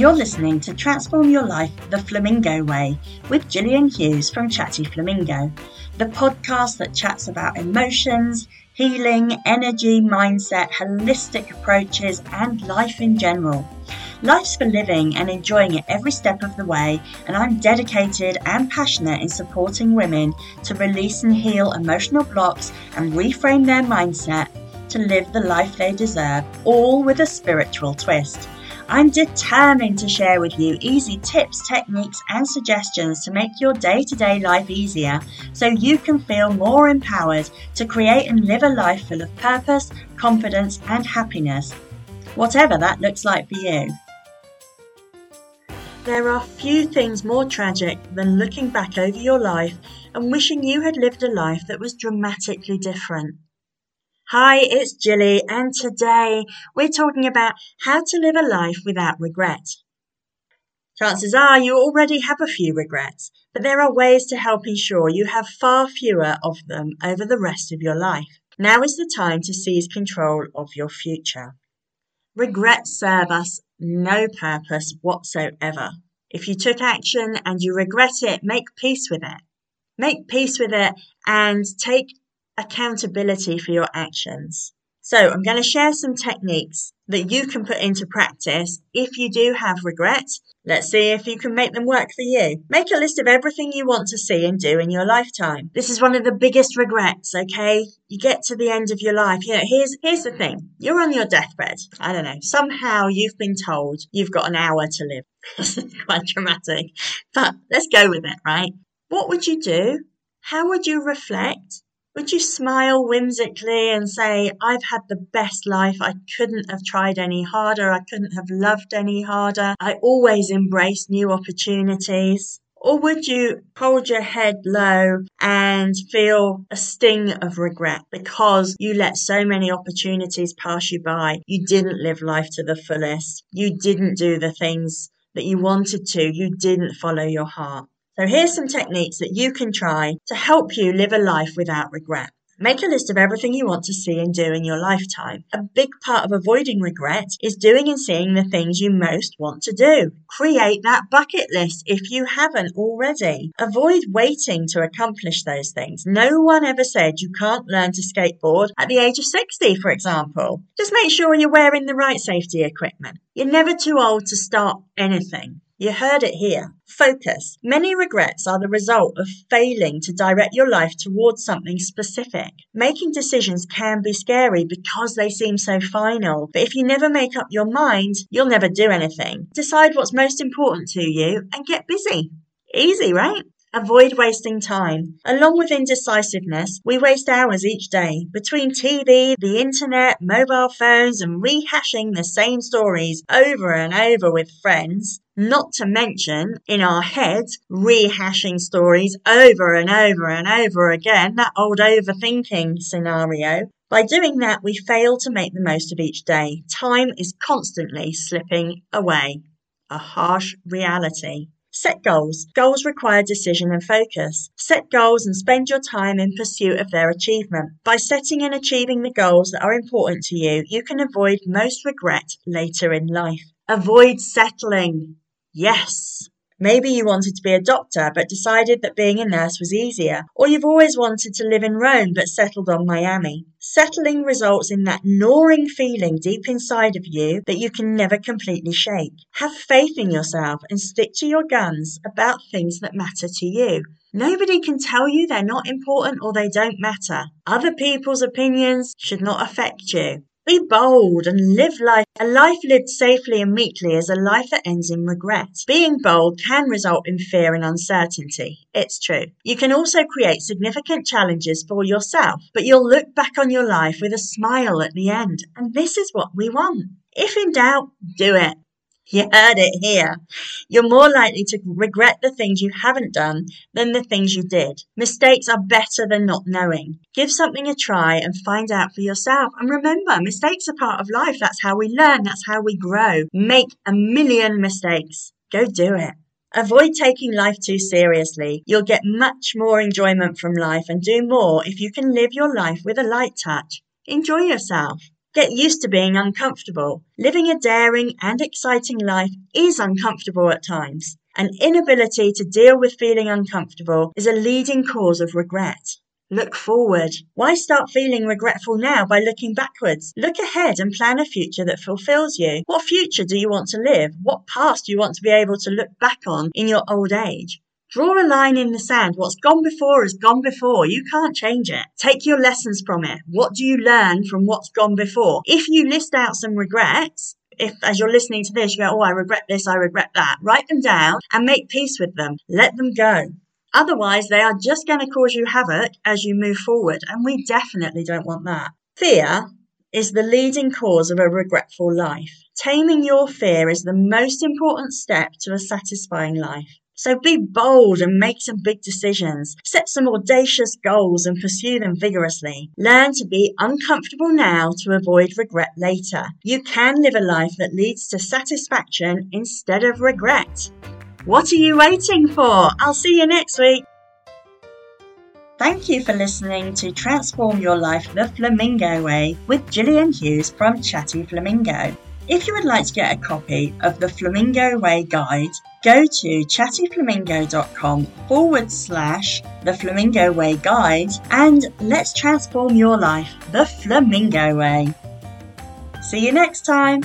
You're listening to Transform Your Life the Flamingo Way with Gillian Hughes from Chatty Flamingo, the podcast that chats about emotions, healing, energy, mindset, holistic approaches, and life in general. Life's for living and enjoying it every step of the way, and I'm dedicated and passionate in supporting women to release and heal emotional blocks and reframe their mindset to live the life they deserve, all with a spiritual twist. I'm determined to share with you easy tips, techniques, and suggestions to make your day to day life easier so you can feel more empowered to create and live a life full of purpose, confidence, and happiness, whatever that looks like for you. There are few things more tragic than looking back over your life and wishing you had lived a life that was dramatically different. Hi, it's Jilly, and today we're talking about how to live a life without regret. Chances are you already have a few regrets, but there are ways to help ensure you have far fewer of them over the rest of your life. Now is the time to seize control of your future. Regrets serve us no purpose whatsoever. If you took action and you regret it, make peace with it. Make peace with it and take accountability for your actions. So I'm going to share some techniques that you can put into practice if you do have regret. Let's see if you can make them work for you. Make a list of everything you want to see and do in your lifetime. This is one of the biggest regrets, okay? You get to the end of your life. You know, here's here's the thing. You're on your deathbed. I don't know. Somehow you've been told you've got an hour to live. Quite dramatic. But let's go with it, right? What would you do? How would you reflect? Would you smile whimsically and say, I've had the best life. I couldn't have tried any harder. I couldn't have loved any harder. I always embrace new opportunities. Or would you hold your head low and feel a sting of regret because you let so many opportunities pass you by? You didn't live life to the fullest. You didn't do the things that you wanted to. You didn't follow your heart. So here's some techniques that you can try to help you live a life without regret. Make a list of everything you want to see and do in your lifetime. A big part of avoiding regret is doing and seeing the things you most want to do. Create that bucket list if you haven't already. Avoid waiting to accomplish those things. No one ever said you can't learn to skateboard at the age of 60, for example. Just make sure you're wearing the right safety equipment. You're never too old to start anything. You heard it here. Focus. Many regrets are the result of failing to direct your life towards something specific. Making decisions can be scary because they seem so final. But if you never make up your mind, you'll never do anything. Decide what's most important to you and get busy. Easy, right? Avoid wasting time. Along with indecisiveness, we waste hours each day between TV, the internet, mobile phones, and rehashing the same stories over and over with friends. Not to mention, in our heads, rehashing stories over and over and over again, that old overthinking scenario. By doing that, we fail to make the most of each day. Time is constantly slipping away. A harsh reality. Set goals. Goals require decision and focus. Set goals and spend your time in pursuit of their achievement. By setting and achieving the goals that are important to you, you can avoid most regret later in life. Avoid settling. Yes. Maybe you wanted to be a doctor but decided that being a nurse was easier, or you've always wanted to live in Rome but settled on Miami. Settling results in that gnawing feeling deep inside of you that you can never completely shake. Have faith in yourself and stick to your guns about things that matter to you. Nobody can tell you they're not important or they don't matter. Other people's opinions should not affect you. Be bold and live life. A life lived safely and meekly is a life that ends in regret. Being bold can result in fear and uncertainty. It's true. You can also create significant challenges for yourself, but you'll look back on your life with a smile at the end. And this is what we want. If in doubt, do it. You heard it here. You're more likely to regret the things you haven't done than the things you did. Mistakes are better than not knowing. Give something a try and find out for yourself. And remember, mistakes are part of life. That's how we learn. That's how we grow. Make a million mistakes. Go do it. Avoid taking life too seriously. You'll get much more enjoyment from life and do more if you can live your life with a light touch. Enjoy yourself. Get used to being uncomfortable. Living a daring and exciting life is uncomfortable at times. An inability to deal with feeling uncomfortable is a leading cause of regret. Look forward. Why start feeling regretful now by looking backwards? Look ahead and plan a future that fulfills you. What future do you want to live? What past do you want to be able to look back on in your old age? Draw a line in the sand. What's gone before is gone before. You can't change it. Take your lessons from it. What do you learn from what's gone before? If you list out some regrets, if as you're listening to this, you go, Oh, I regret this, I regret that, write them down and make peace with them. Let them go. Otherwise, they are just going to cause you havoc as you move forward, and we definitely don't want that. Fear is the leading cause of a regretful life. Taming your fear is the most important step to a satisfying life. So be bold and make some big decisions. Set some audacious goals and pursue them vigorously. Learn to be uncomfortable now to avoid regret later. You can live a life that leads to satisfaction instead of regret. What are you waiting for? I'll see you next week. Thank you for listening to Transform Your Life the Flamingo Way with Gillian Hughes from Chatty Flamingo. If you would like to get a copy of the Flamingo Way Guide, go to chattyflamingo.com forward slash the Flamingo Way Guide and let's transform your life the Flamingo Way. See you next time.